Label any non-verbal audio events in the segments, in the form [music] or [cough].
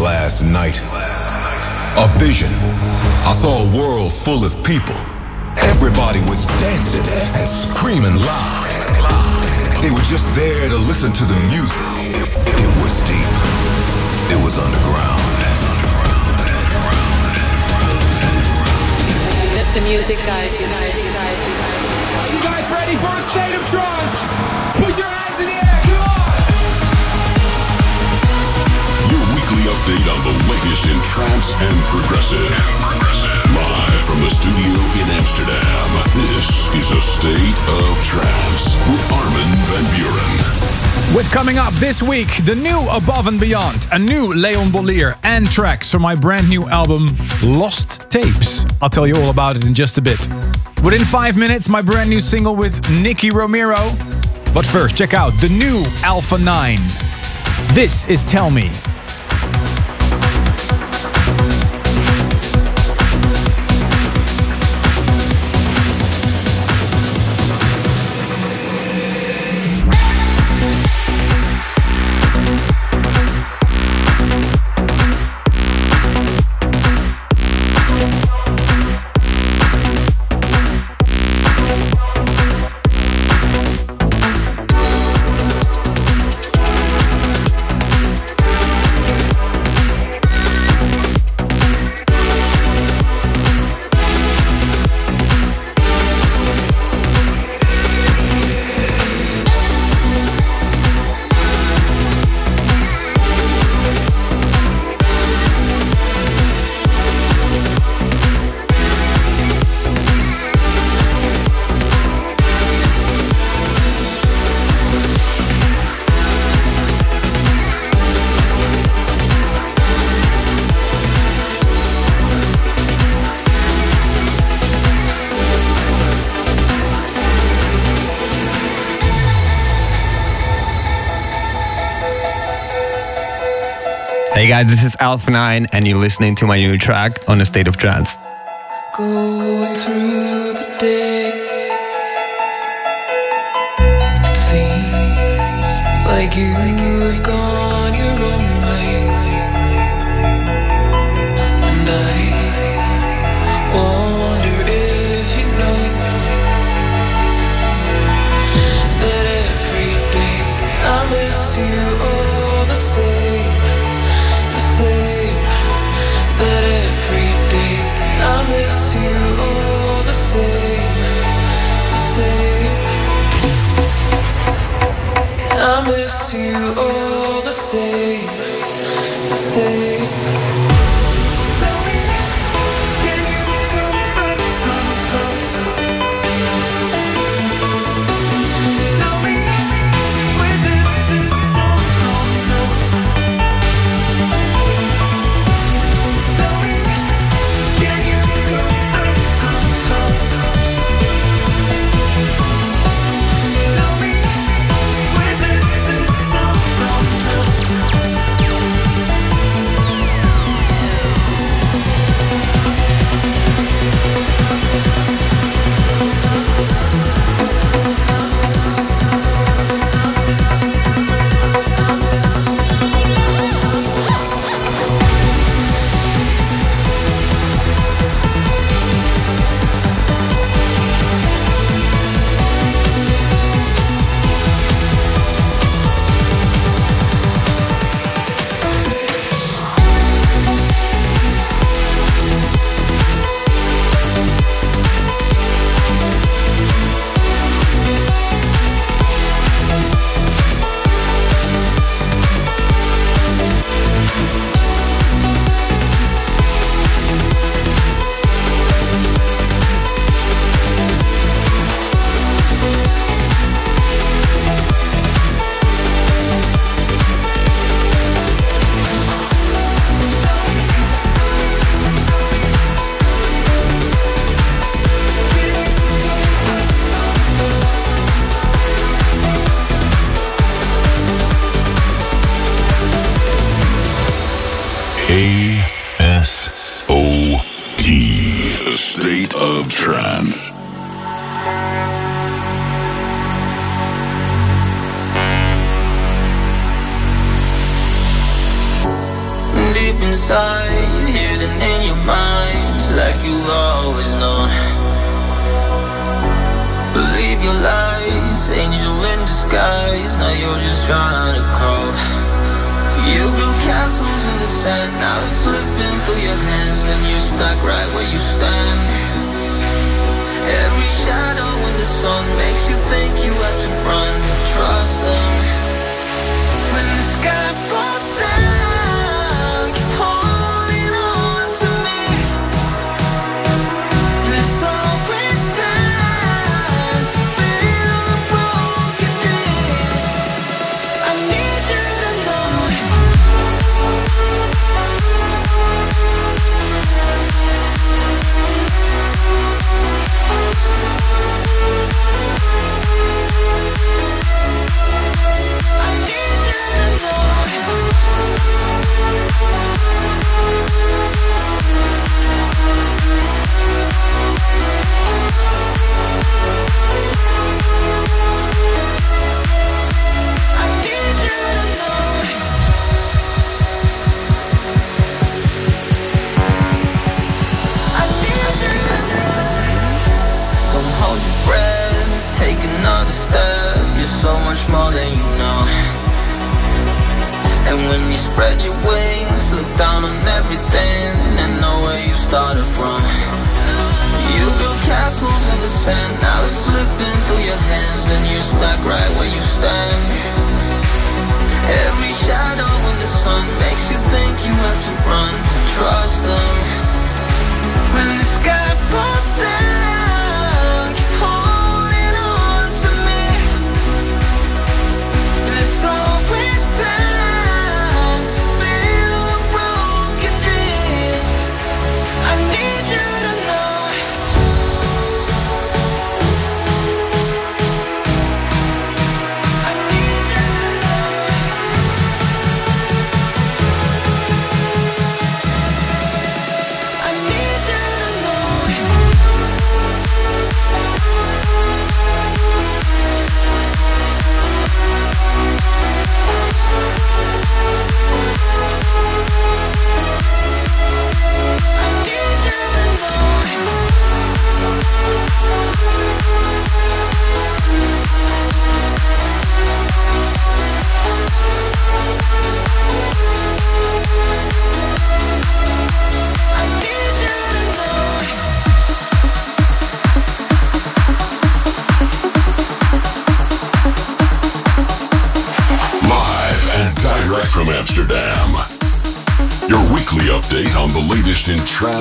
last night. A vision. I saw a world full of people. Everybody was dancing and screaming loud. They were just there to listen to the music. It was deep. It was underground. Let the music guide you, guide you, guide you, guide you. You guys ready for a state of trance? Update on the latest in trance and progressive. Live from the studio in Amsterdam, this is a state of trance with Armin van Buuren. With coming up this week, the new Above and Beyond, a new Leon Bolier, and tracks from my brand new album, Lost Tapes. I'll tell you all about it in just a bit. Within five minutes, my brand new single with Nicky Romero. But first, check out the new Alpha 9. This is Tell Me. Alpha 9 and you're listening to my new track on A State of Trance. Going through the days,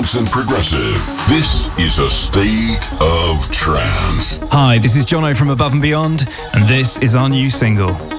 house and progressive. This is a state of trance. Hi, this is Jono from Above and Beyond, and this is our new single.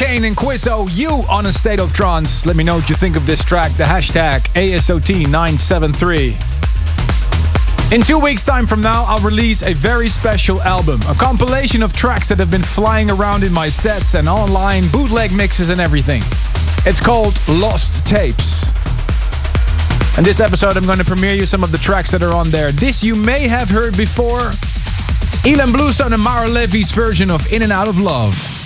Arcane and Quizzo, you on a state of trance. Let me know what you think of this track. The hashtag ASOT973. In two weeks' time from now, I'll release a very special album. A compilation of tracks that have been flying around in my sets and online, bootleg mixes and everything. It's called Lost Tapes. In this episode, I'm going to premiere you some of the tracks that are on there. This you may have heard before. Ilan Bluestone and Maor Levi's version of In and Out of Love.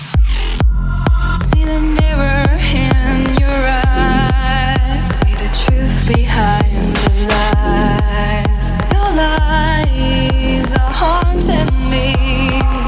Haunting me.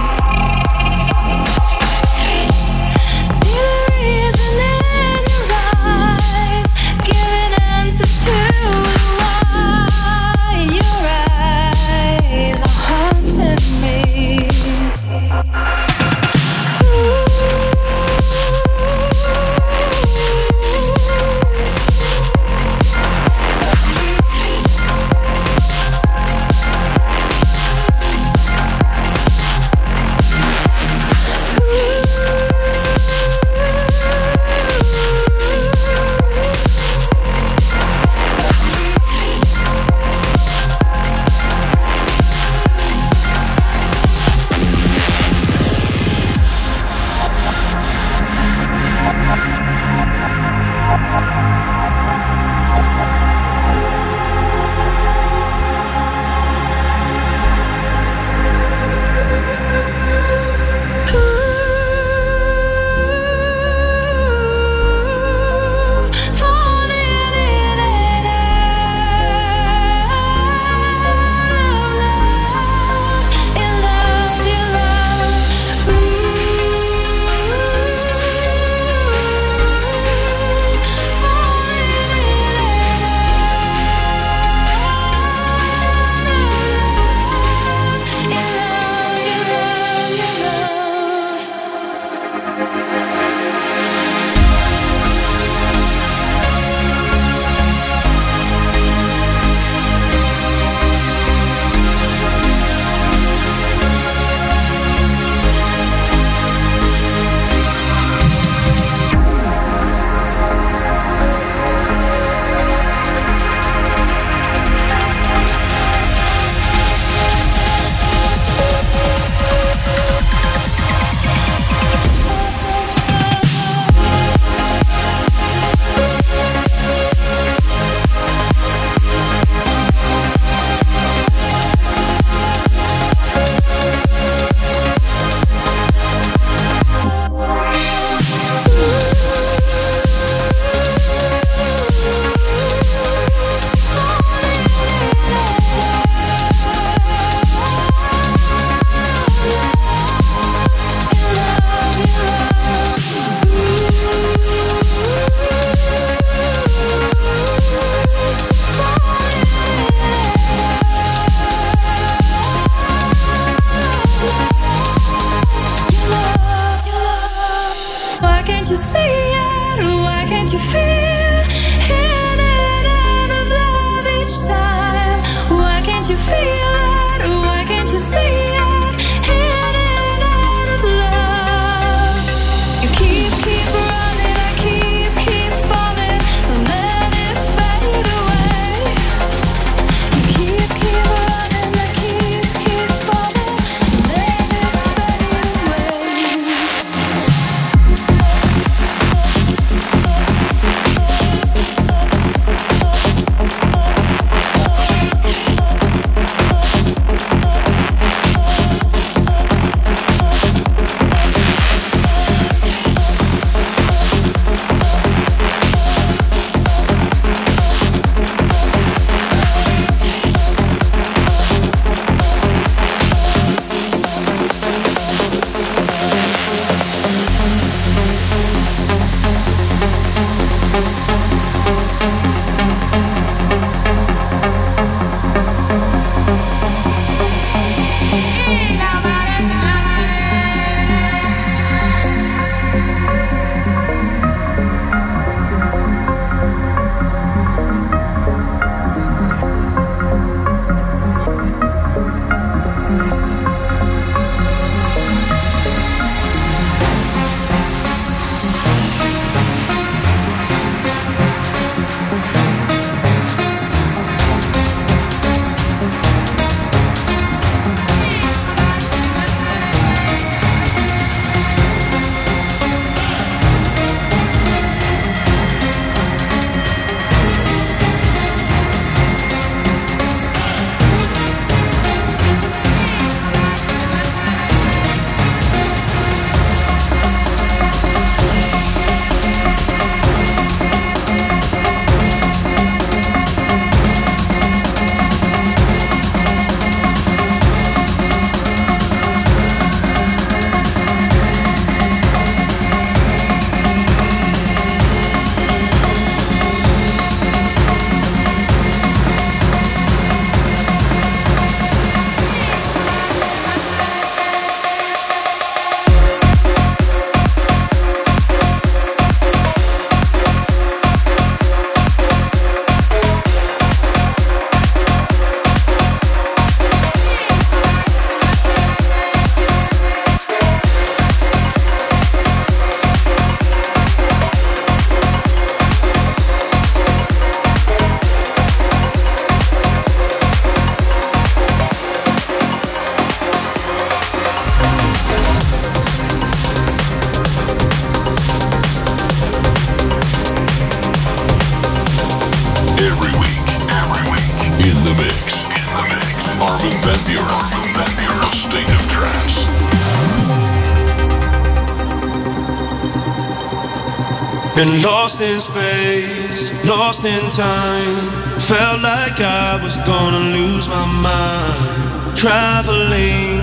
Lost in time. Felt like I was gonna lose my mind. Traveling,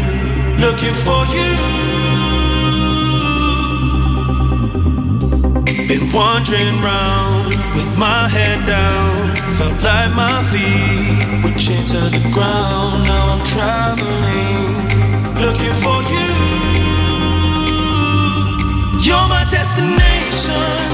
looking for you. Been wandering round with my head down. Felt like my feet were chained to the ground. Now I'm traveling, looking for you. You're my destination,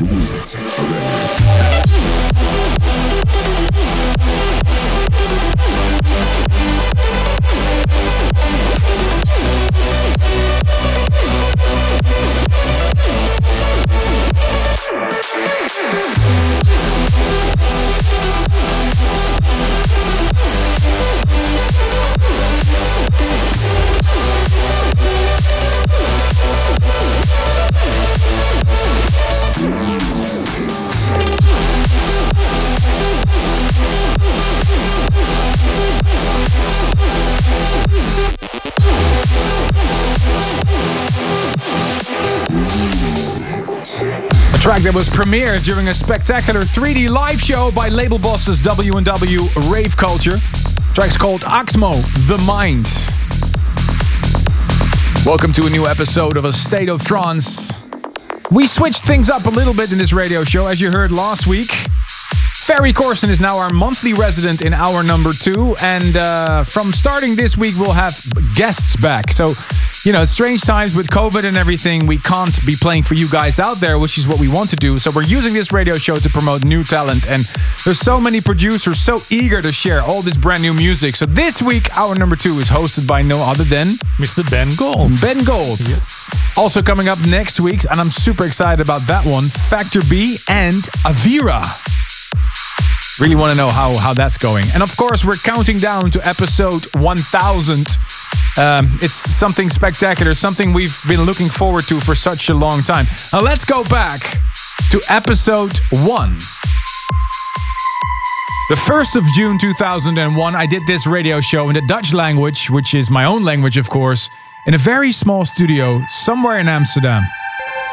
Music forever. track that was premiered during a spectacular 3D live show by label bosses W&W Rave Culture. The track's called Axmo, The Mind. Welcome to a new episode of A State of Trance. We switched things up a little bit in this radio show, as you heard last week. Ferry Corsten is now our monthly resident in hour number two. And uh, from starting this week, we'll have guests back. So, you know, strange times with COVID and everything. We can't be playing for you guys out there, which is what we want to do. So, we're using this radio show to promote new talent. And there's so many producers so eager to share all this brand new music. So, this week, hour number two is hosted by no other than Mr. Ben Gold. Ben Gold. Yes. Also coming up next week, and I'm super excited about that one, Factor B and Avira. Really want to know how, how that's going. And of course, we're counting down to episode 1000. Um, it's something spectacular, something we've been looking forward to for such a long time. Now, let's go back to episode 1. The 1st of June 2001, I did this radio show in the Dutch language, which is my own language, of course, in a very small studio somewhere in Amsterdam.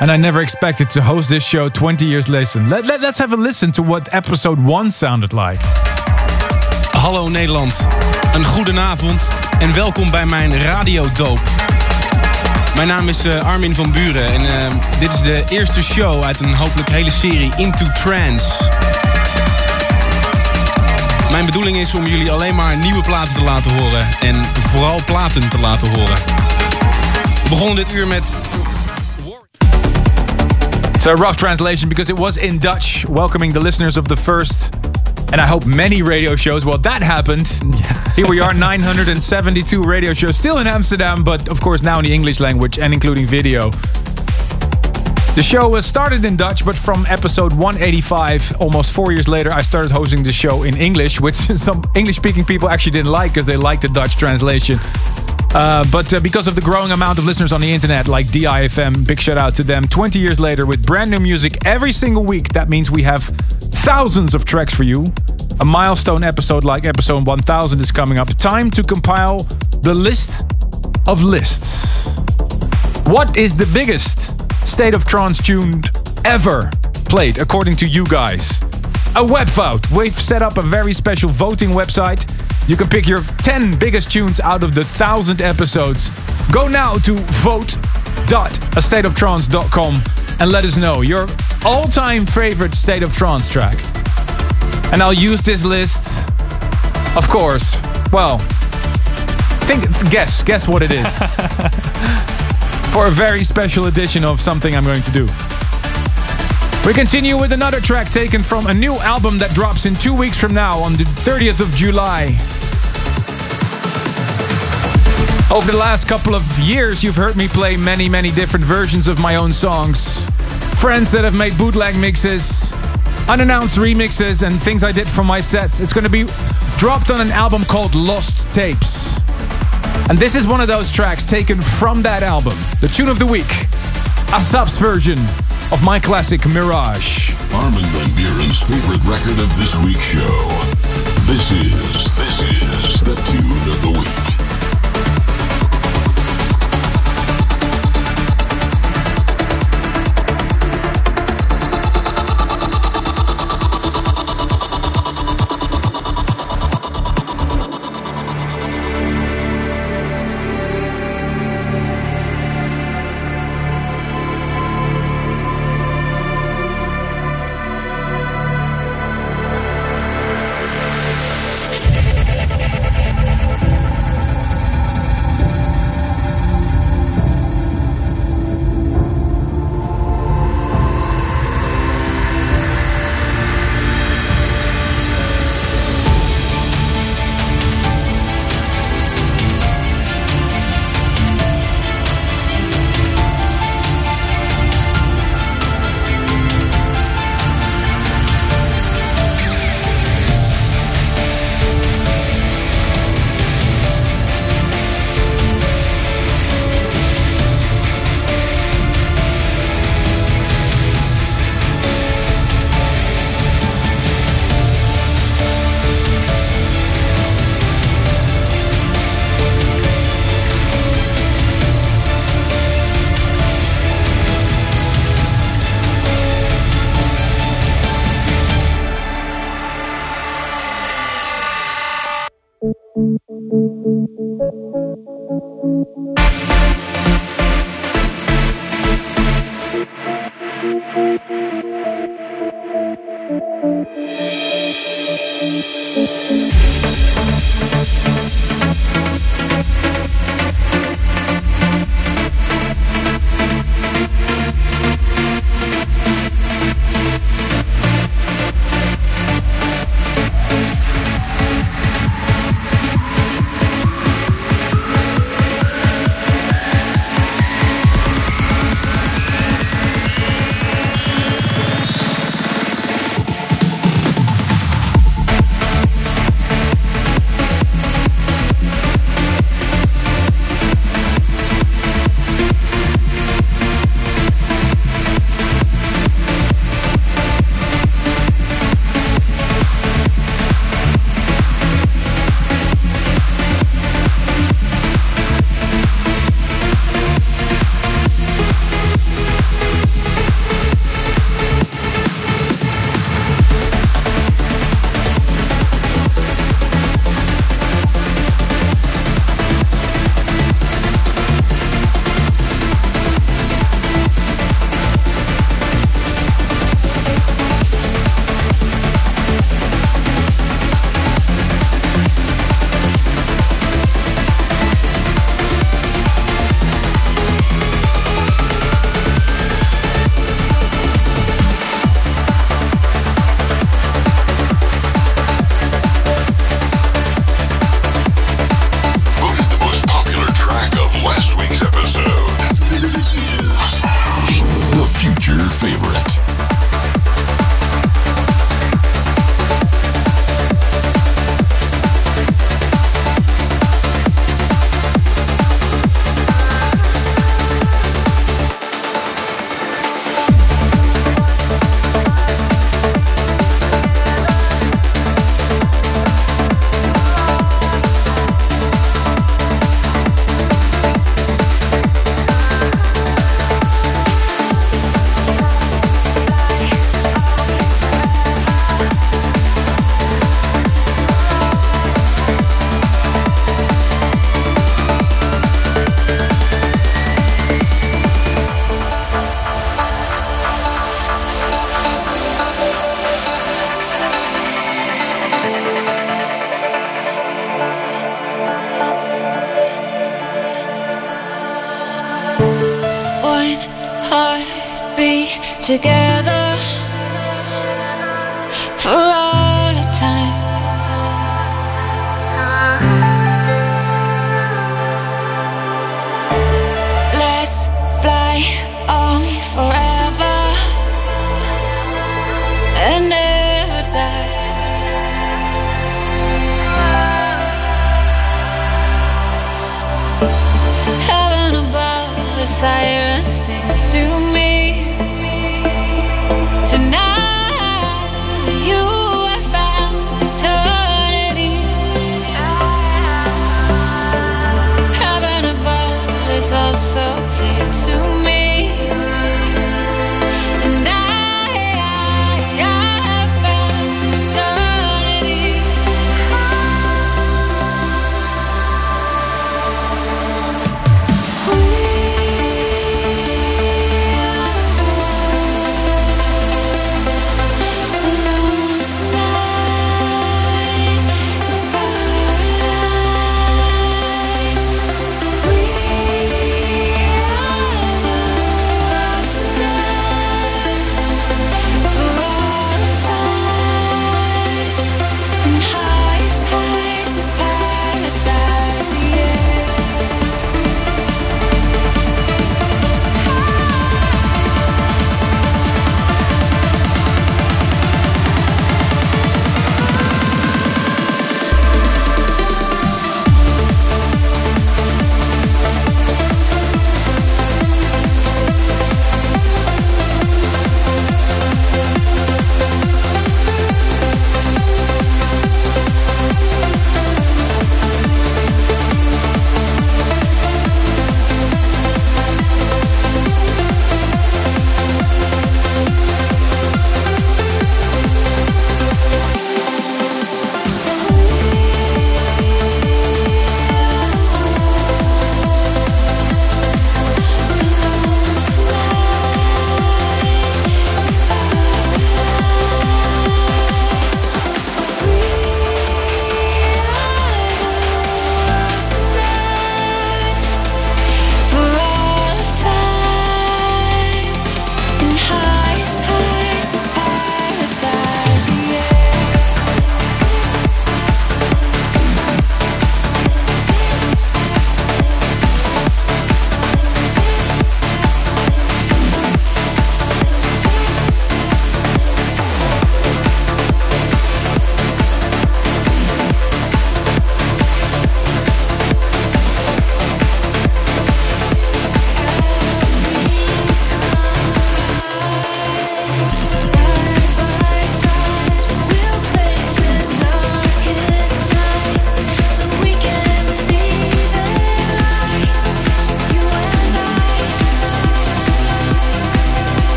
And I never expected to host this show 20 years later. Let, let, let's have a listen to what episode 1 sounded like. Hallo Nederland, een goedenavond en welkom bij mijn radiodoop. Mijn naam is eh, Armin van Buren en eh, dit is de eerste show uit een hopelijk hele serie Into Trance. Mijn bedoeling is om jullie alleen maar nieuwe platen te laten horen en vooral platen te laten horen. We begonnen dit uur met It's a rough translation because it was in Dutch, welcoming the listeners of the first, and I hope many radio shows. Well, that happened. [laughs] Here we are, 972 radio shows, still in Amsterdam, but of course now in the English language and including video. The show was started in Dutch, but from episode 185, almost four years later, I started hosting the show in English, which [laughs] some English speaking people actually didn't like because they liked the Dutch translation. Uh, but uh, because of the growing amount of listeners on the internet, like DIFM, big shout out to them. 20 years later, with brand new music every single week, that means we have thousands of tracks for you. A milestone episode like episode 1000 is coming up. Time to compile the list of lists. What is the biggest State of Trance tuned ever played, according to you guys? A web vote. We've set up a very special voting website. You can pick your 10 biggest tunes out of the 1000 episodes. Go now to vote.astateoftrance.com and let us know your all time favorite State of Trance track. And I'll use this list, of course. Well, think, guess, guess what it is. [laughs] For a very special edition of something I'm going to do. We continue with another track taken from a new album that drops in two weeks from now on the 30th of July. Over the last couple of years, you've heard me play many, many different versions of my own songs. Friends that have made bootleg mixes, unannounced remixes, and things I did for my sets. It's going to be dropped on an album called Lost Tapes. And this is one of those tracks taken from that album. The tune of the week, Asap's version of my classic Mirage. Armin Van Buuren's favorite record of this week's show. This is, this is the tune of the week.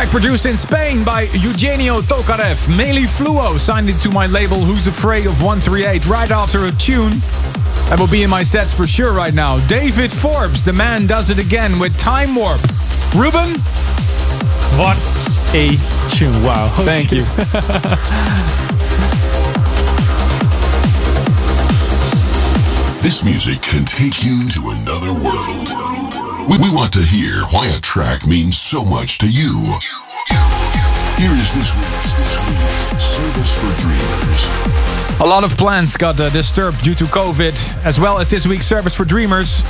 Track produced in Spain by Eugenio Tokarev. Meli Fluo signed it to my label Who's Afraid of 138 right after a tune. That will be in my sets for sure right now. David Forbes, the man does it again with Time Warp. Ruben? What a tune. Wow. Oh, [laughs] Thank shit. you. This music can take you to another world. We, we want to hear why a track means so much to you. Here is this week's, Service for Dreamers. A lot of plans got uh, disturbed due to COVID, as well as this week's service for dreamers.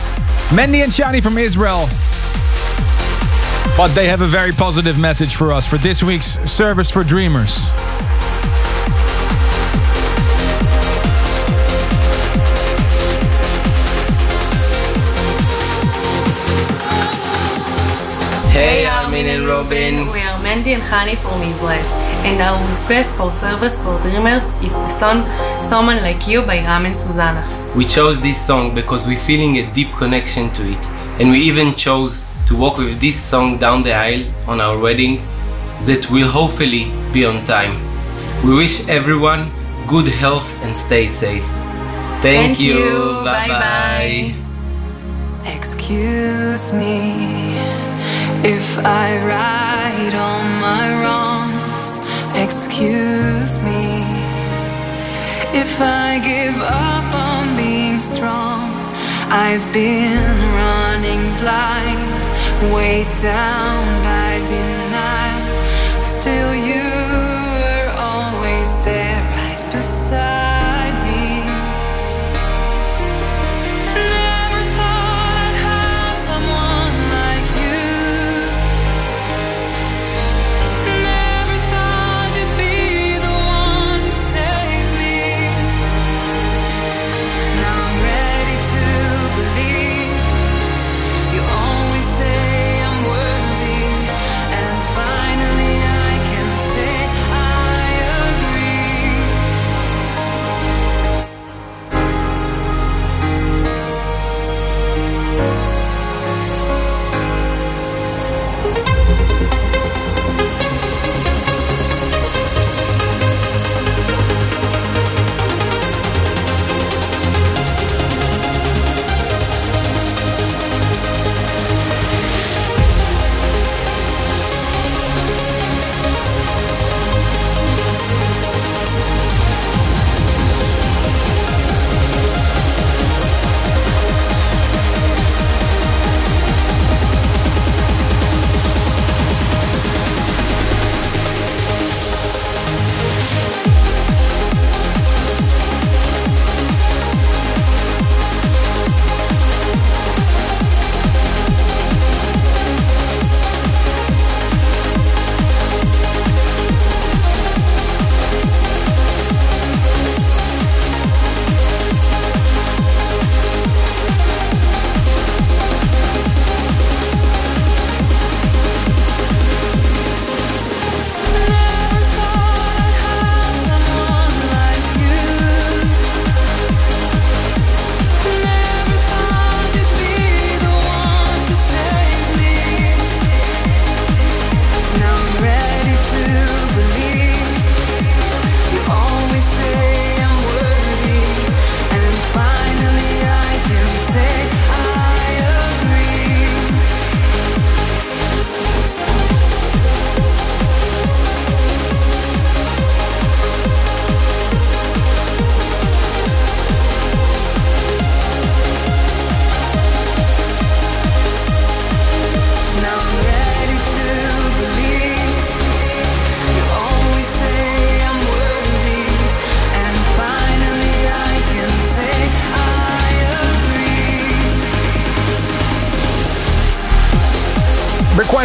Mendy and Shani from Israel. But they have a very positive message for us for this week's service for dreamers. Hey, Armin and Robin. We are Mandy and Hani from Israel, and our request for service for dreamers is the song Someone Like You by Ram and Susana. We chose this song because we're feeling a deep connection to it, and we even chose to walk with this song down the aisle on our wedding that will hopefully be on time. We wish everyone good health and stay safe. Thank, Thank you. Bye bye. Bye-bye. Excuse me if I right all my wrongs. Excuse me if I give up on being strong. I've been running blind, weighed down by denial. Still, you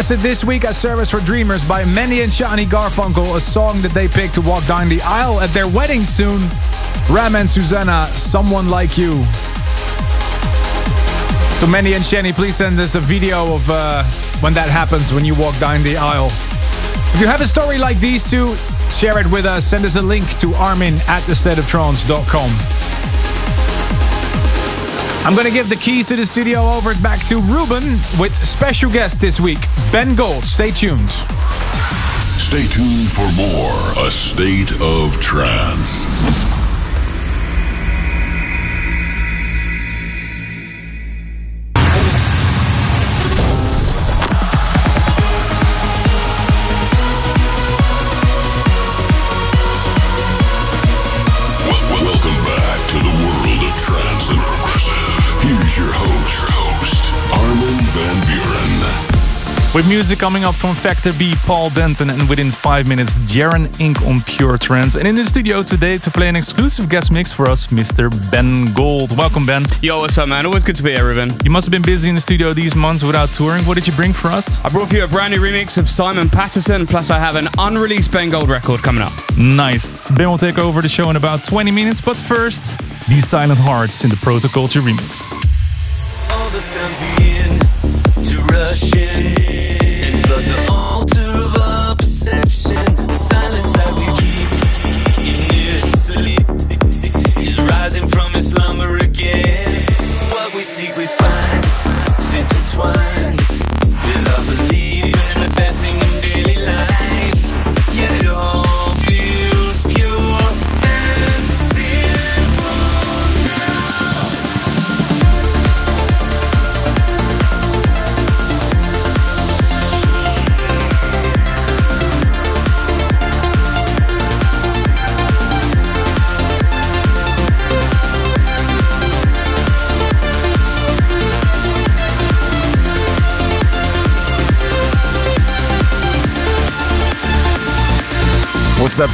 Requested this week as Service for Dreamers by Mandy and Shani Garfunkel, a song that they picked to walk down the aisle at their wedding soon. Ram and Susana, Someone Like You. So Mandy and Shani, please send us a video of uh, when that happens, when you walk down the aisle. If you have a story like these two, share it with us. Send us a link to armin at thestateoftrance.com. I'm going to give the keys to the studio over back to Ruben with special guest this week, Ben Gold. Stay tuned. Stay tuned for more A State of Trance. With music coming up from Factor B, Paul Denton, and within five minutes, Jaren Inc. on Pure Trance. And in the studio today to play an exclusive guest mix for us, Mr. Ben Gold. Welcome, Ben. Yo, what's up, man? Always good to be here, Ruben. You must have been busy in the studio these months without touring. What did you bring for us? I brought for you a brand new remix of Simon Patterson, plus I have an unreleased Ben Gold record coming up. Nice. Ben will take over the show in about 20 minutes, but first, these Silent Hearts in the Protoculture remix. All the sounds begin to rush in flood the altar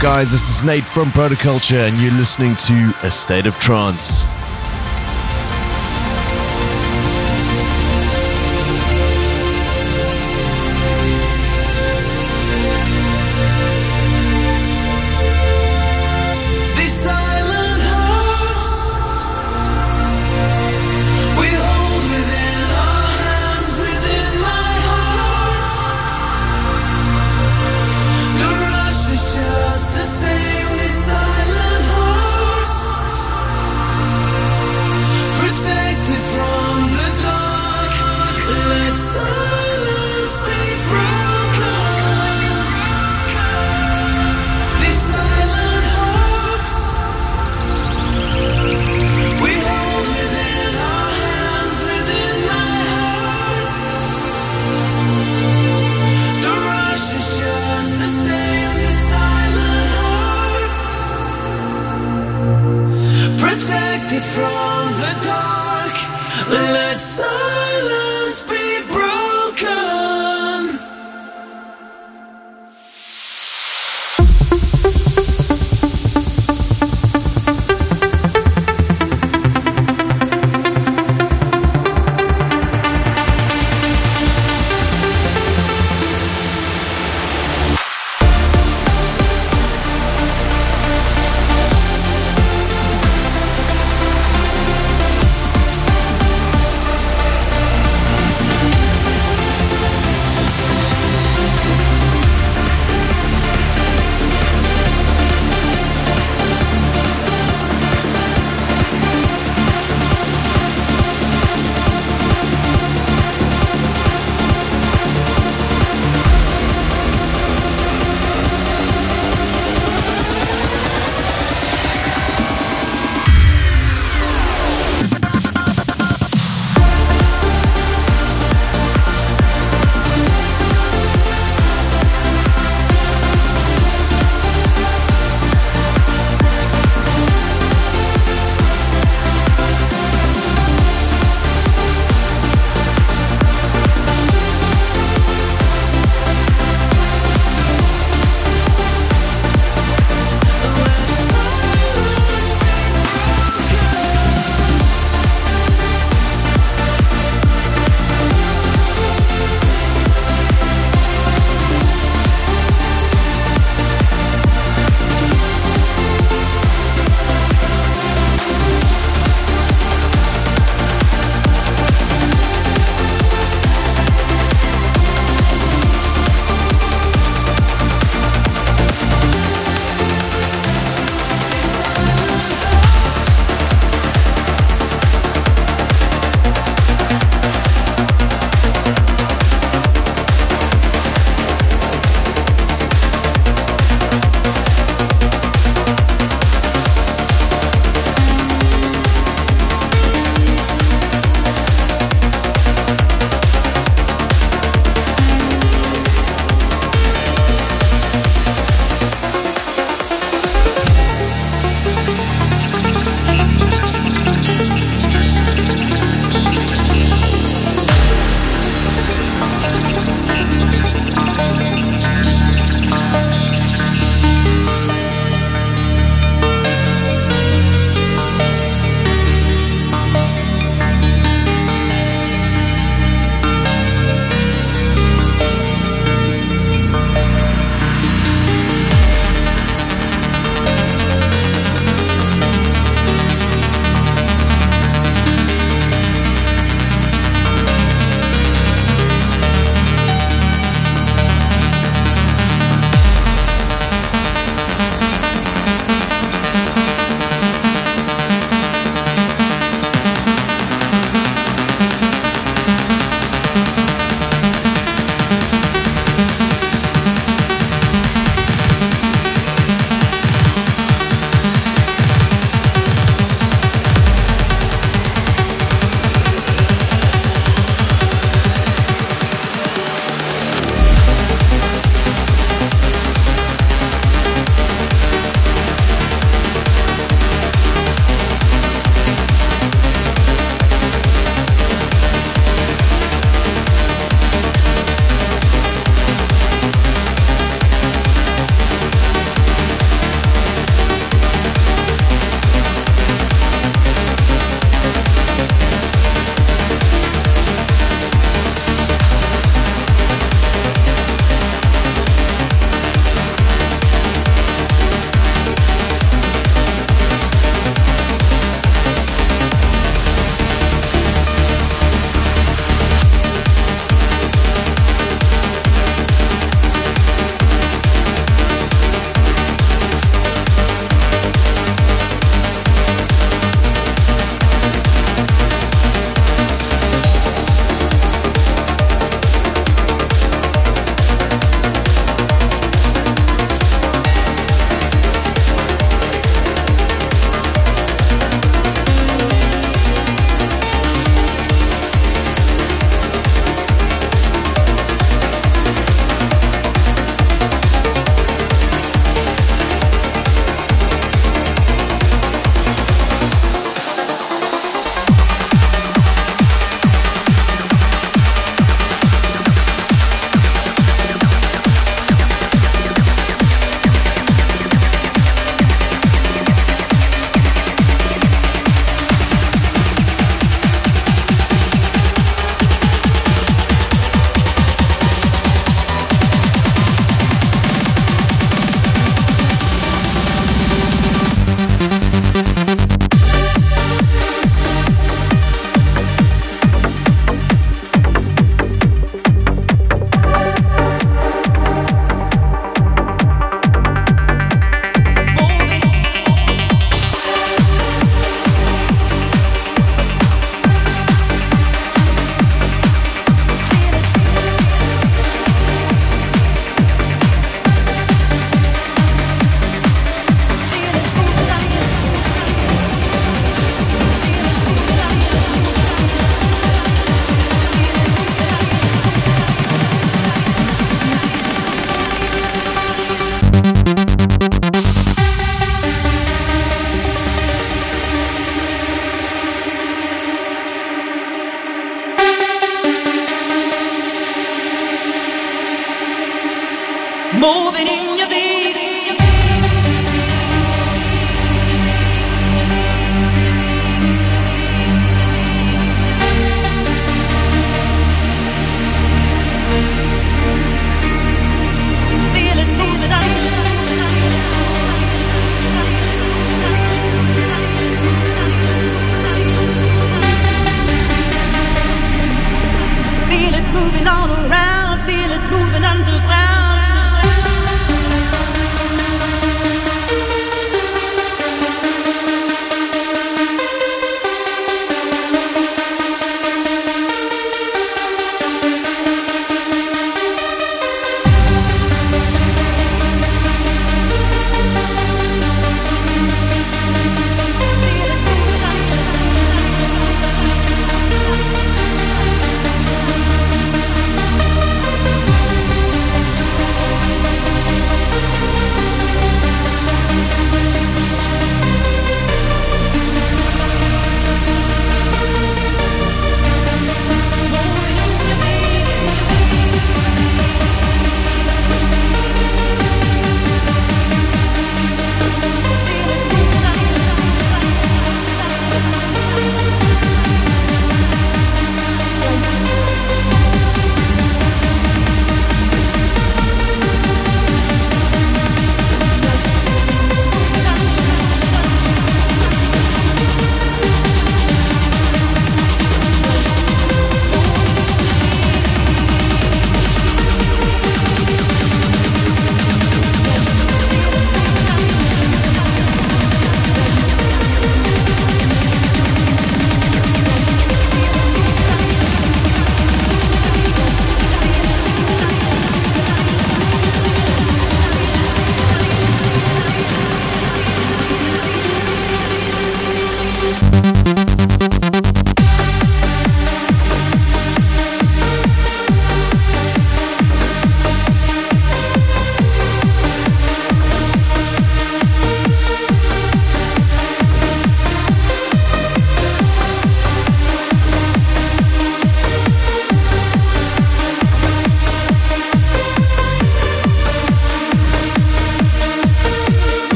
guys? This is Nate from Protoculture, and you're listening to A State of Trance.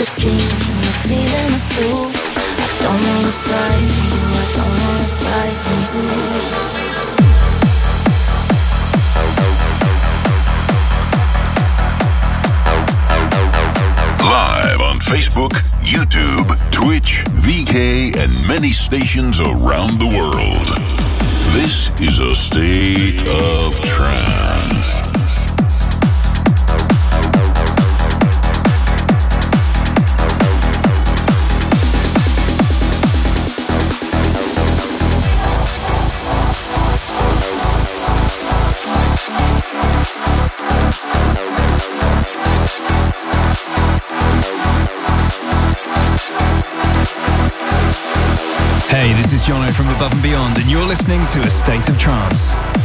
the the feeling of blue I don't wanna you, I don't wanna you Live on Facebook, YouTube, Twitch, VK, and many stations around the world. This is a state of trance. above and beyond, and you're listening to A State of Trance.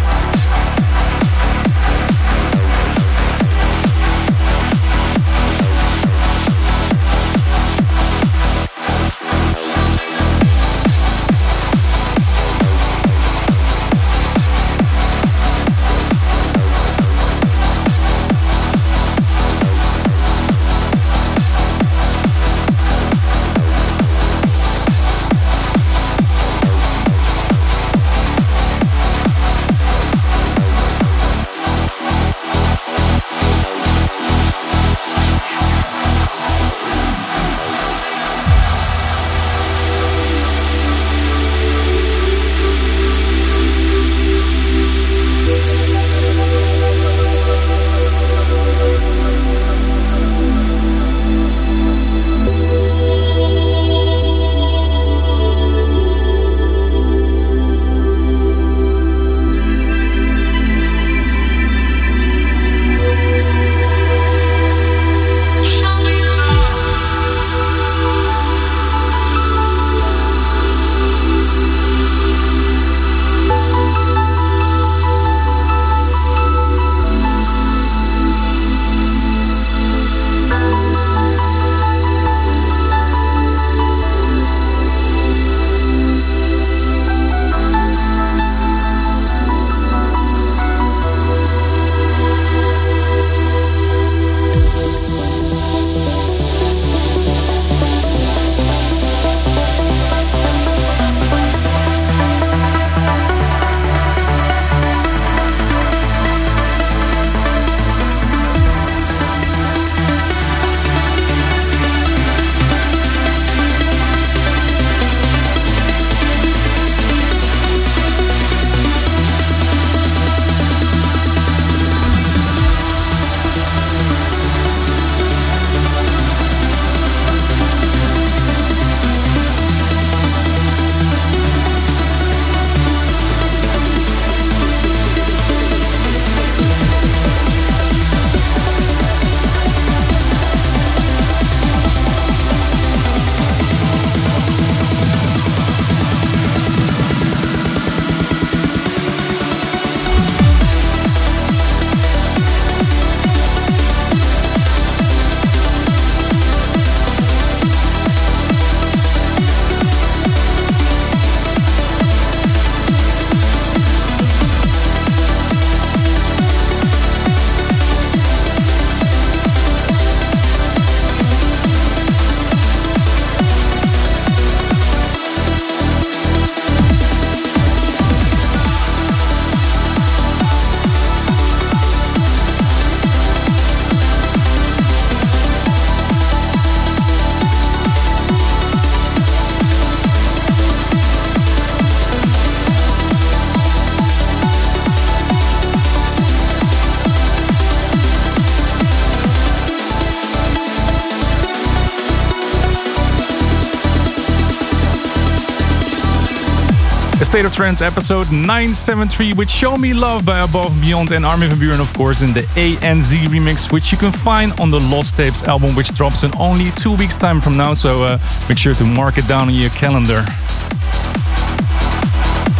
State of Trance episode 973 with Show Me Love by Above Beyond and Armin van Buuren, of course, in the ANZ remix, which you can find on the Lost Tapes album, which drops in only two weeks' time from now. So uh, make sure to mark it down on your calendar.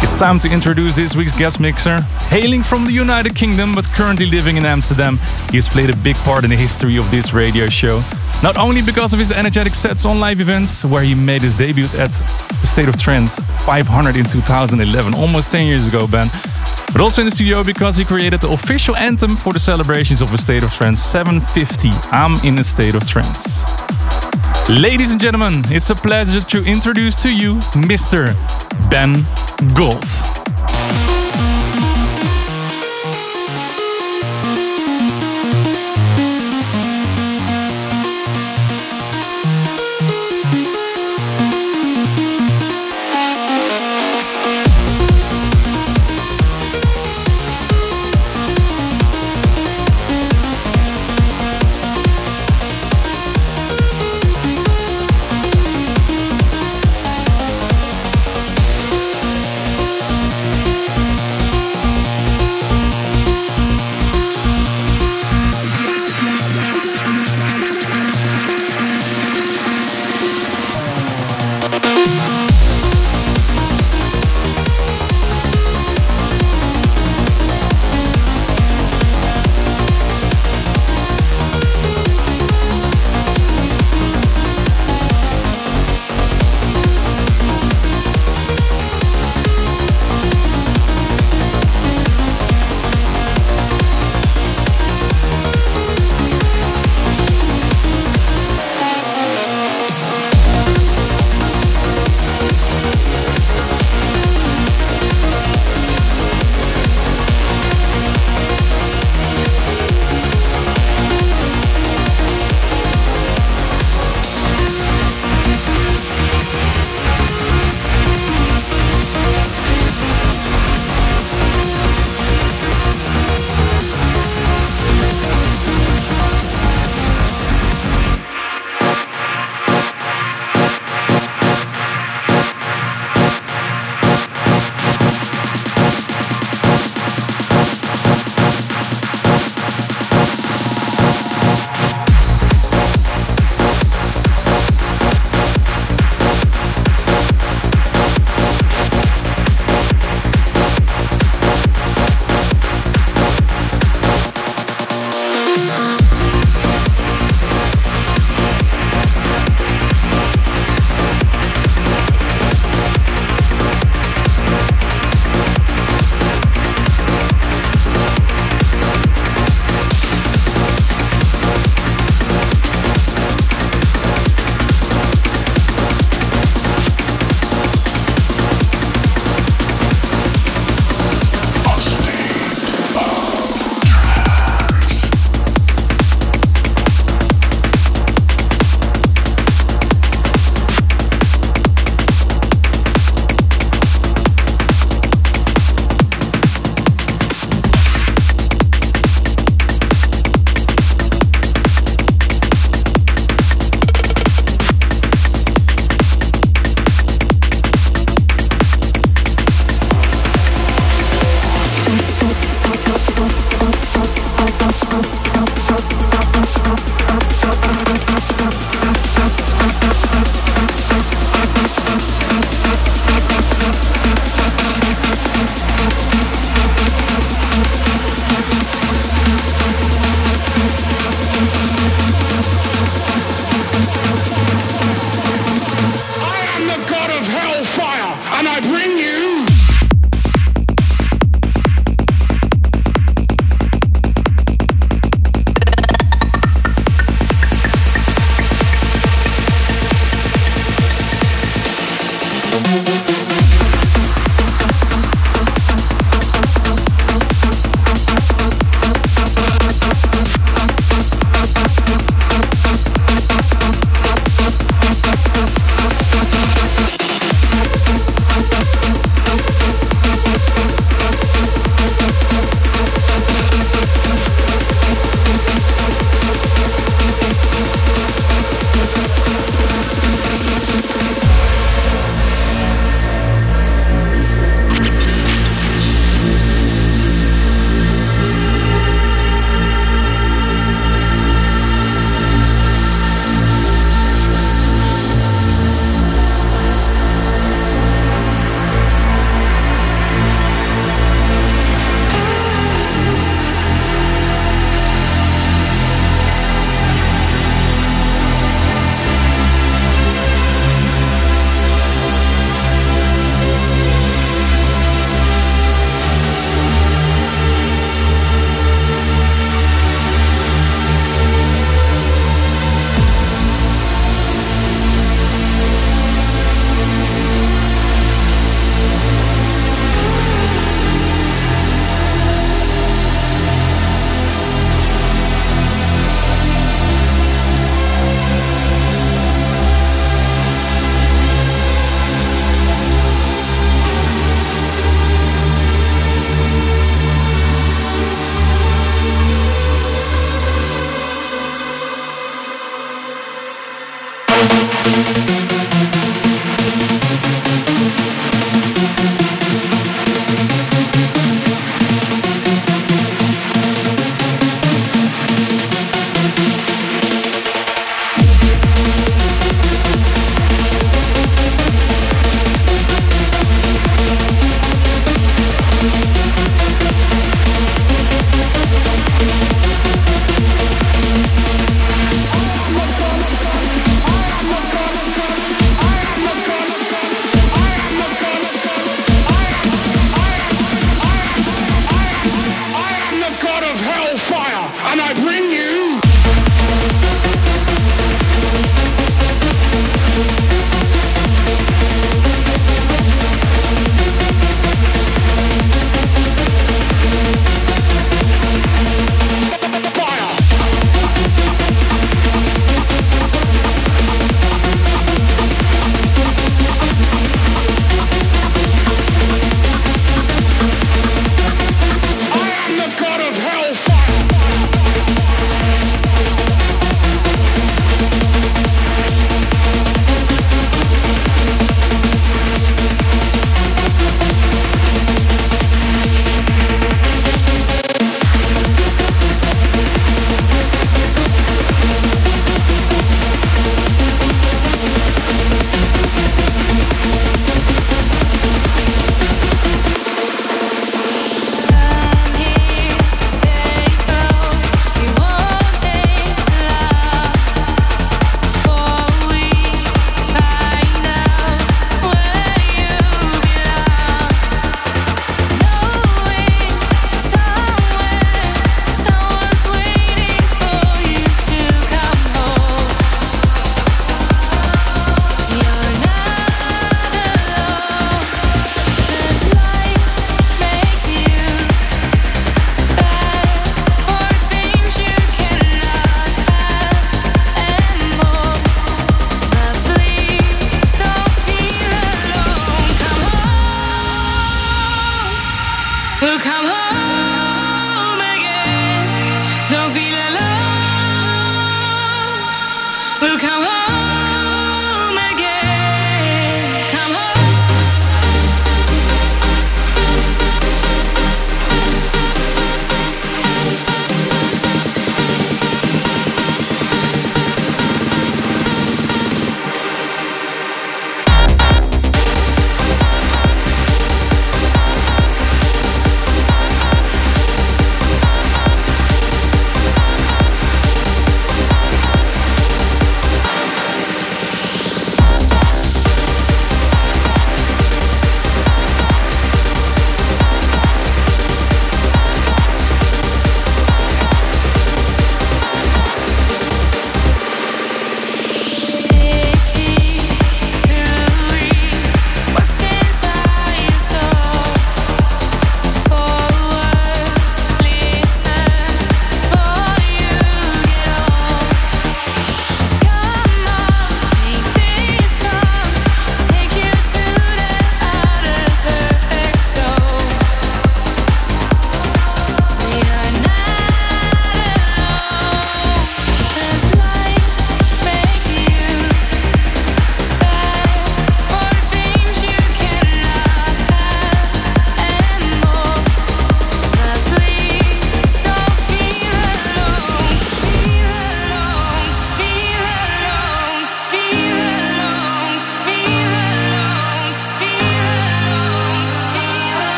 It's time to introduce this week's guest mixer. Hailing from the United Kingdom but currently living in Amsterdam, he has played a big part in the history of this radio show. Not only because of his energetic sets on live events, where he made his debut at the State of Trance 500 in 2011, almost 10 years ago, Ben. But also in the studio because he created the official anthem for the celebrations of the State of Trance 750. I'm in a State of Trance. Ladies and gentlemen, it's a pleasure to introduce to you Mr. Ben Gold.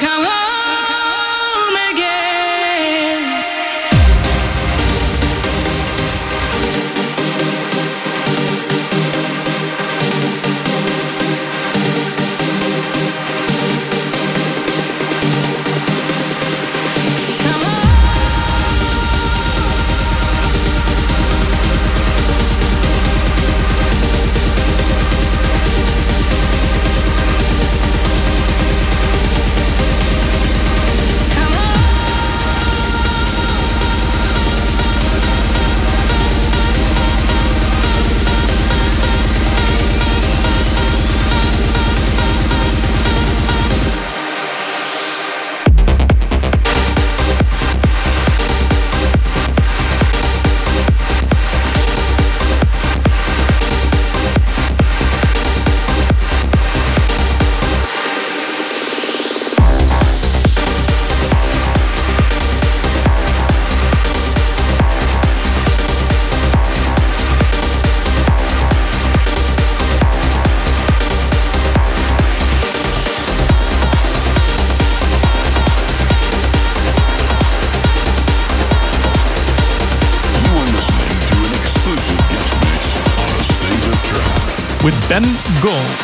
Come home Ben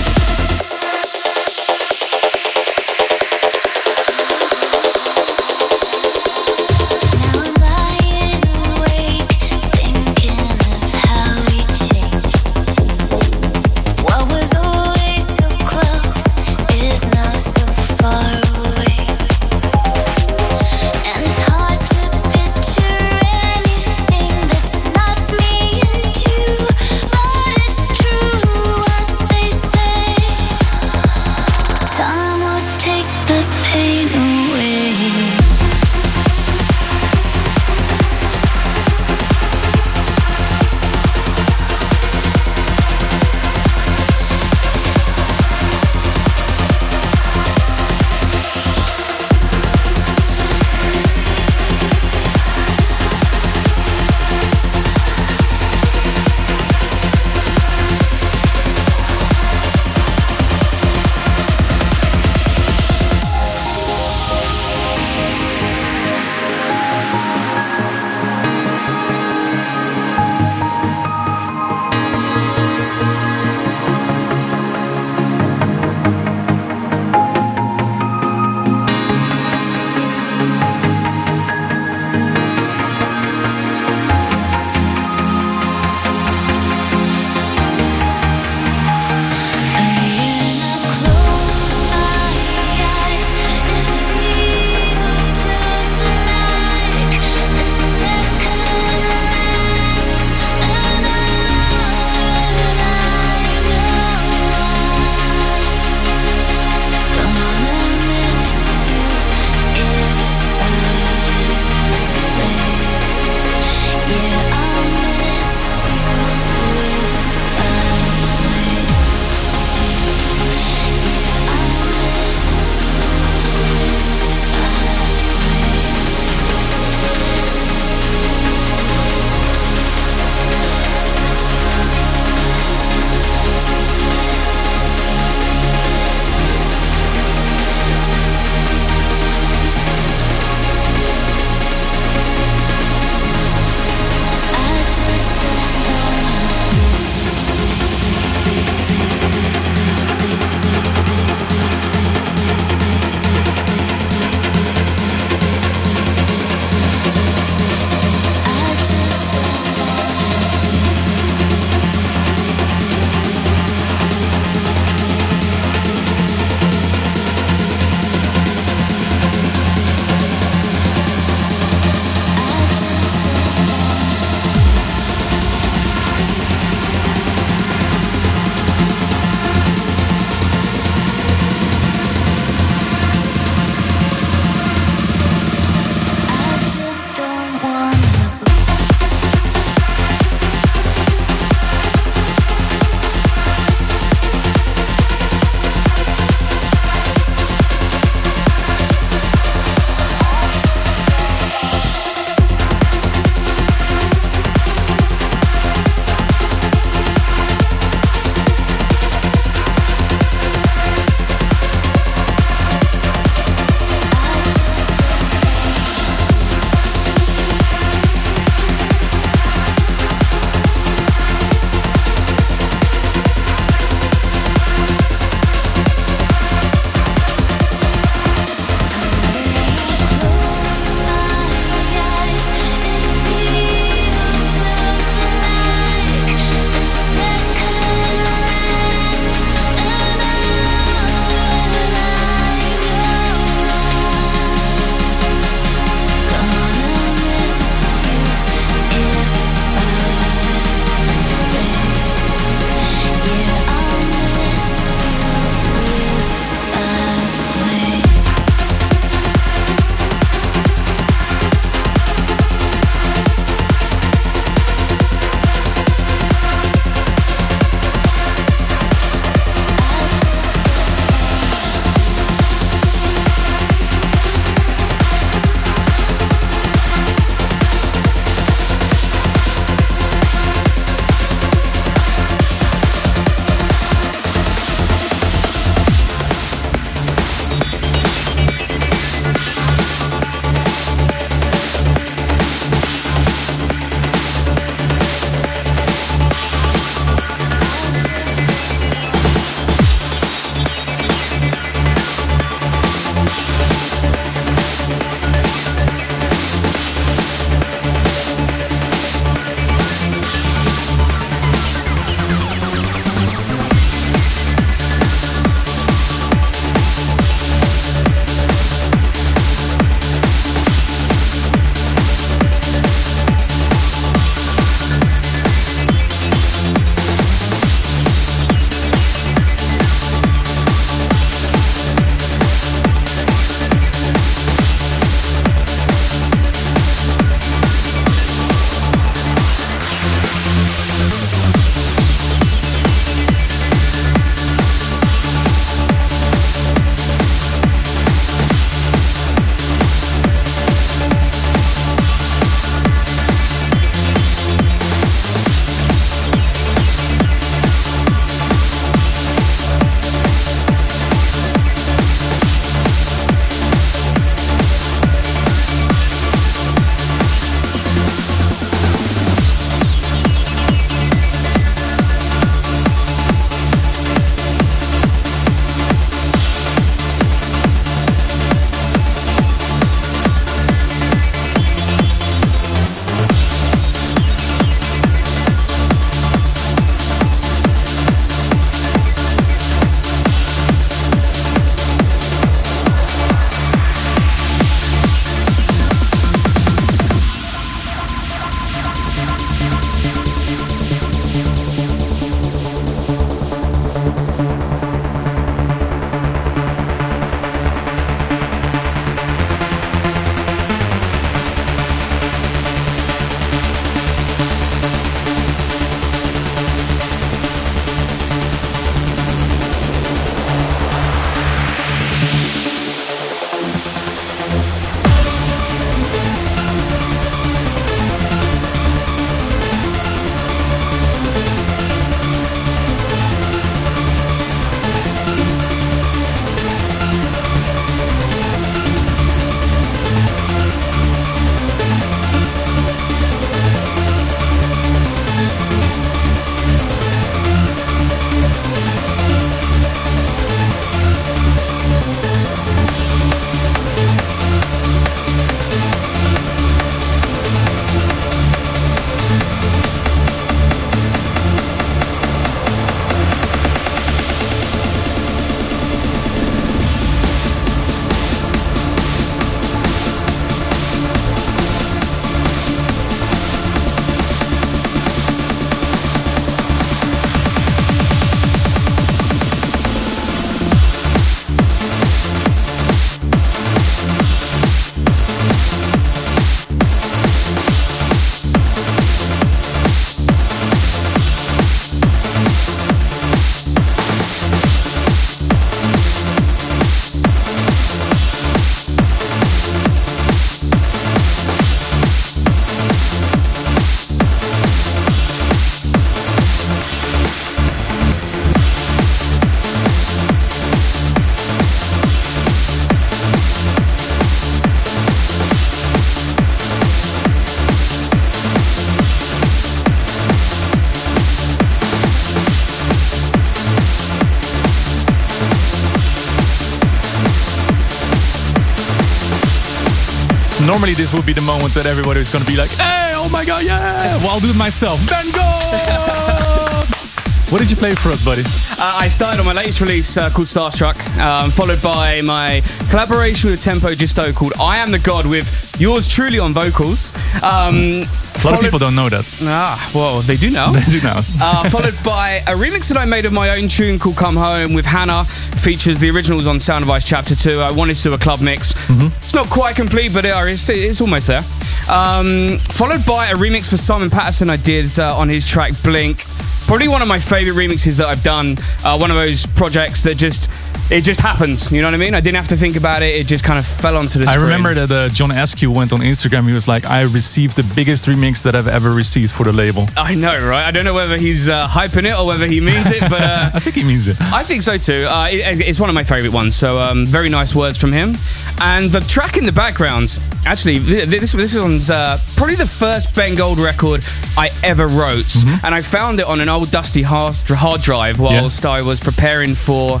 Normally, this would be the moment that everybody is going to be like, "Hey, oh my god, yeah!" Well, I'll do it myself. Ben Gold. [laughs] what did you play for us, buddy? Uh, I started on my latest release uh, called Starstruck, um, followed by my collaboration with Tempo Giusto called I Am the God with yours truly on vocals. Um, A lot of people don't know that. Ah, well, they do now. [laughs] They do now. uh, followed by a remix that I made of my own tune called Come Home with Hannah. Features the originals on Sound Advice Chapter 2. I wanted to do a club mix. It's not quite complete, but it, it's, it's almost there. Um, followed by a remix for Simon Patterson I did uh, on his track Blink. Probably one of my favorite remixes that I've done. Uh, one of those projects that just, it just happens. You know what I mean? I didn't have to think about it. It just kind of fell onto the I screen. remember that uh, John Askew went on Instagram. He was like, "I received the biggest remix that I've ever received for the label." I know, right? I don't know whether he's uh, hyping it or whether he means it, but uh, [laughs] I think he means it. I think so too. Uh, it- it's one of my favourite ones. So um, very nice words from him. And the track in the background, actually, this this one's uh, probably the first Ben Gold record I ever wrote, and I found it on an old dusty hard, hard drive whilst I was preparing for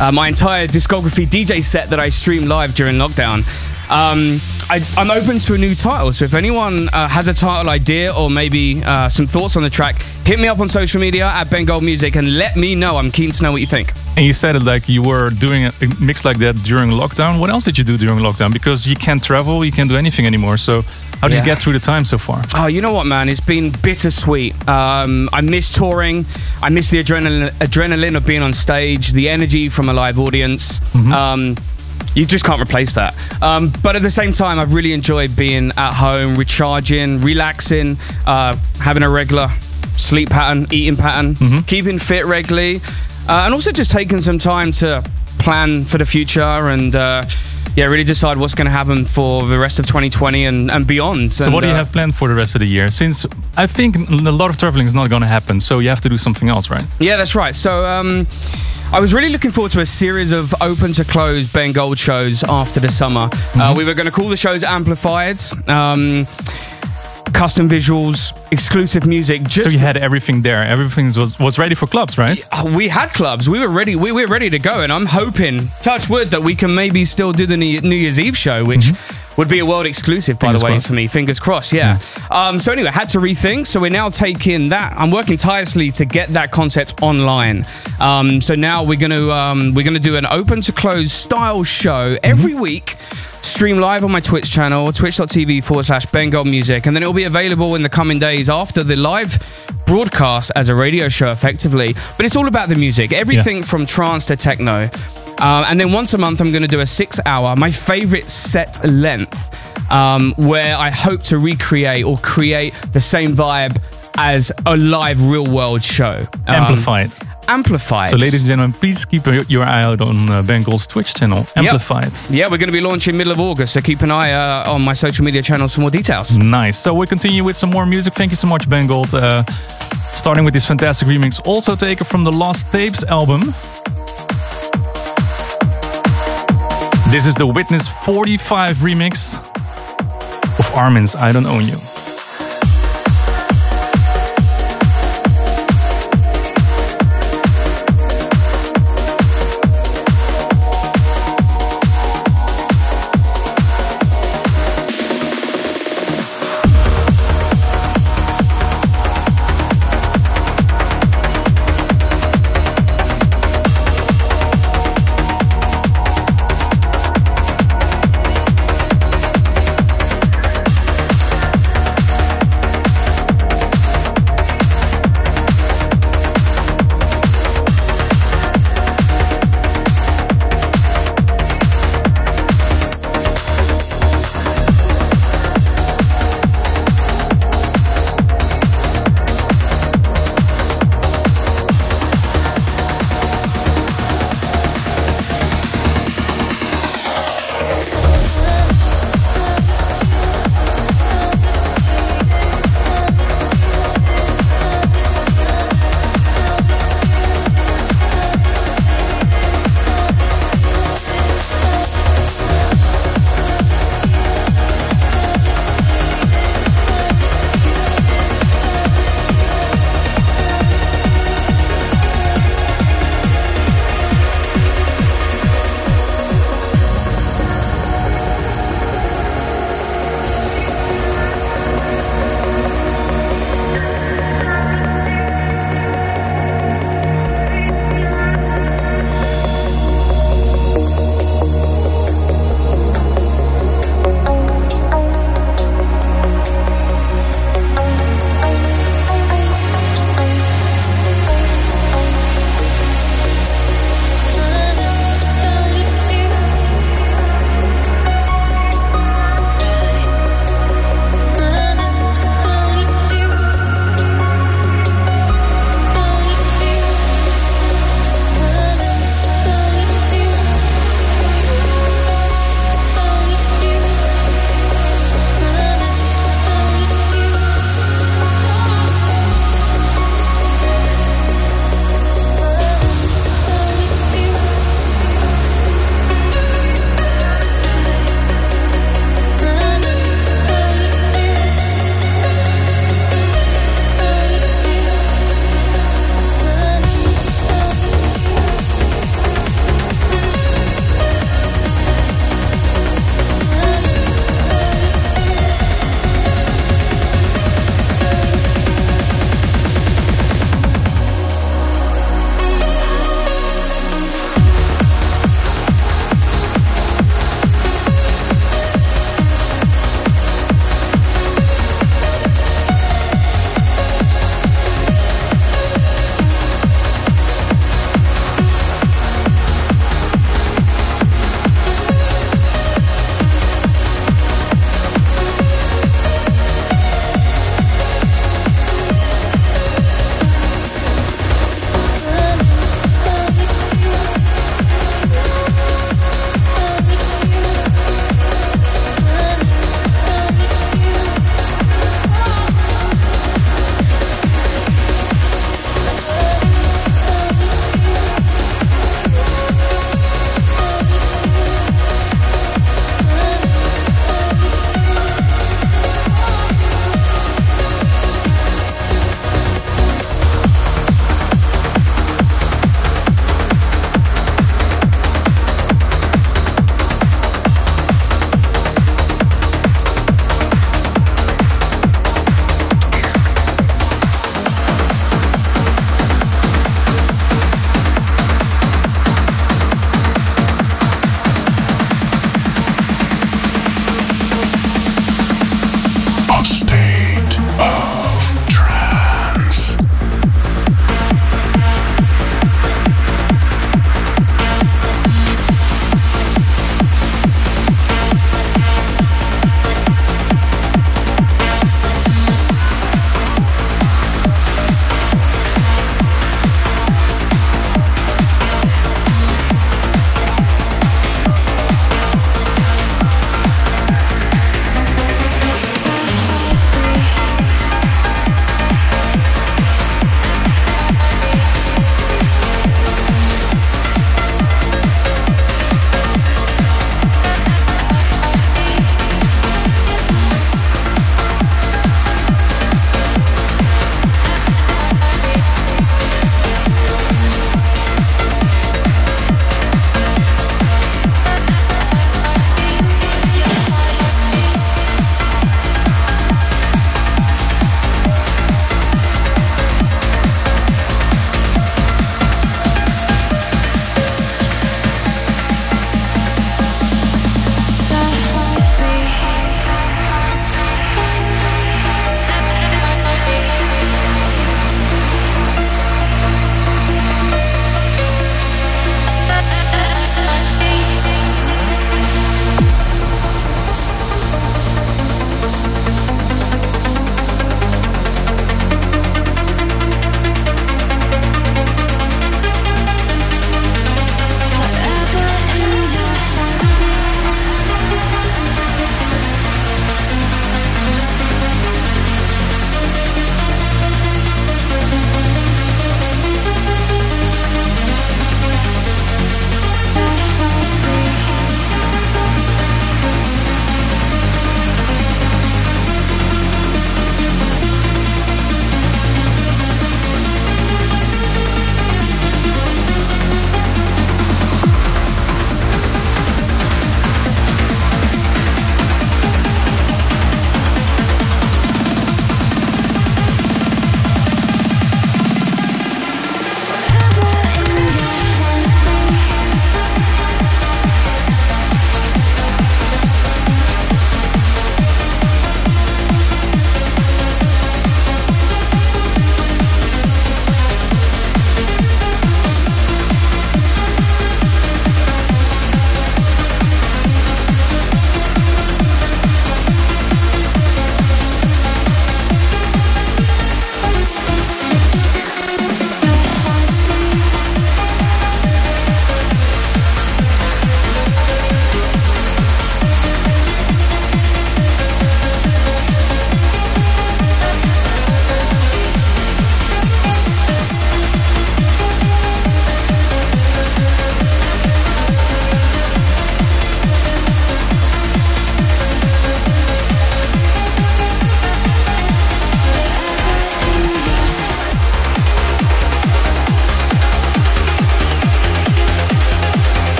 uh, my entire discography DJ set that I streamed live during lockdown. Um, I, I'm open to a new title, so if anyone uh, has a title idea or maybe uh, some thoughts on the track, hit me up on social media at Ben Gold Music and let me know. I'm keen to know what you think. And you said it like you were doing a mix like that during lockdown. What else did you do during lockdown? Because you can't travel, you can't do anything anymore. So how did Yeah. you get through the time so far? Oh, you know what, man? It's been bittersweet. Um, I miss touring. I miss the adrenaline, adrenaline of being on stage, the energy from a live audience. Um, you just can't replace that. Um, but at the same time, I've really enjoyed being at home, recharging, relaxing, uh, having a regular sleep pattern, eating pattern, keeping fit regularly, uh, and also just taking some time to plan for the future and. Uh, yeah, really decide what's going to happen for the rest of 2020 and, and beyond. So And, what do you uh, have planned for the rest of the year? Since I think a lot of traveling is not going to happen, so you have to do something else, right? Yeah, that's right. So um, I was really looking forward to a series of open to close Ben Gold shows after the summer. Mm-hmm. Uh, we were going to call the shows Amplified. Um, custom visuals, exclusive music. Just so you had everything there. Everything was was ready for clubs, right? Uh, we had clubs. We were ready. We were ready to go, and I'm hoping, touch wood, that we can maybe still do the New New Year's Eve show, which would be a world exclusive, by Mm-hmm. Fingers the way, crossed. for me. Fingers crossed. Yeah. Um, so anyway, had to rethink. So we're now taking that. I'm working tirelessly to get that concept online. Um, so now we're gonna um, we're gonna do an open to close style show every week. Stream live on my Twitch channel, twitch.tv forward slash Ben Gold Music, and then it'll be available in the coming days after the live broadcast as a radio show, effectively. But it's all about the music, everything from trance to techno. Um, and then once a month, I'm going to do a six hour, my favorite set length, um, where I hope to recreate or create the same vibe as a live real world show. Um, Amplified. Amplified. So, ladies and gentlemen, please keep your eye out on uh, Ben Gold's Twitch channel, Yep. Amplified. Yeah, we're going to be launching middle of August, so keep an eye uh, on my social media channels for more details. Nice. So we'll continue with some more music. Thank you so much, Ben Gold. Uh, starting with this fantastic remix, also taken from the Lost Tapes album. This is the Witness 45 remix of Armin's I Don't Own You.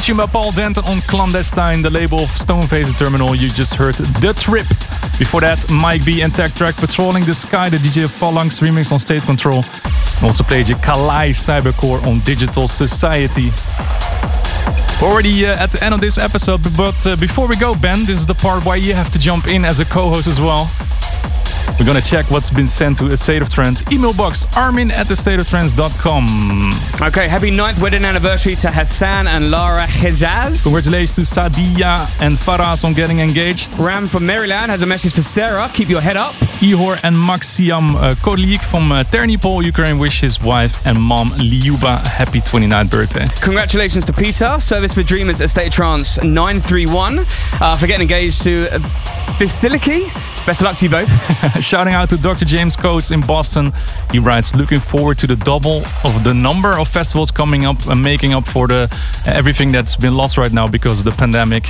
Ignition by Paul Denton on Clandestine, the label of Stoneface Terminal. You just heard The Trip. Before that, Mike B and Tech Track Patrolling the Sky, the DJ Phalanx remix on State Control. And also played you Kalai Cybercore on Digital Society. Already uh, at the end of this episode, but uh, before we go, Ben, this is the part where you have to jump in as a co-host as well. We're gonna check what's been sent to a State of Trance email box, armin at thestateoftrance.com. Okay, happy ninth wedding anniversary to Hassan and Lara Hejaz. Congratulations to Sadia and Faraz on getting engaged. Ram from Maryland has a message for Sarah. Keep your head up. Ihor and Maxiam uh, Kolik from uh, Ternopil, Ukraine, wish his wife and mom Liuba a happy 29th birthday. Congratulations to Peter, Service for Dreamers at State Trance 931, uh, for getting engaged to Basiliki. Best of luck to you both. [laughs] Shouting out to Dr. James Coates in Boston. He writes, looking forward to the double of the number of festivals coming up and making up for the everything that's been lost right now because of the pandemic.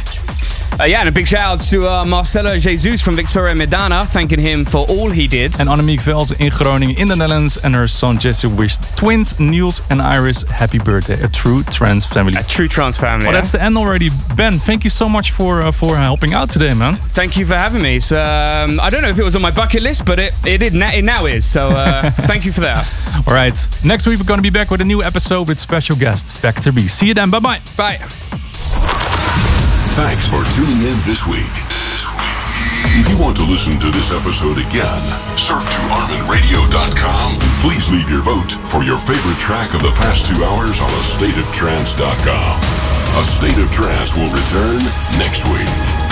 Uh, yeah, and a big shout out to uh, Marcelo Jesus from Victoria Medana, thanking him for all he did. And Annemiek Vels in Groningen in the Netherlands and her son Jesse wished twins Niels and Iris happy birthday. A true trance family. A true trance family. Well, yeah. that's the end already. Ben, thank you so much for uh, for helping out today, man. Thank you for having me. So, um, I don't know if it was on my bucket list, but it, it, did, it now is. So uh, [laughs] thank you for that. All right. Next week, we're going to be back with a new episode with special guest, Factor B. See you then. Bye bye. Bye. Thanks for tuning in this week. If you want to listen to this episode again, surf to ArminRadio.com. Please leave your vote for your favorite track of the past two hours on AstateOfTrance.com. A State of Trance will return next week.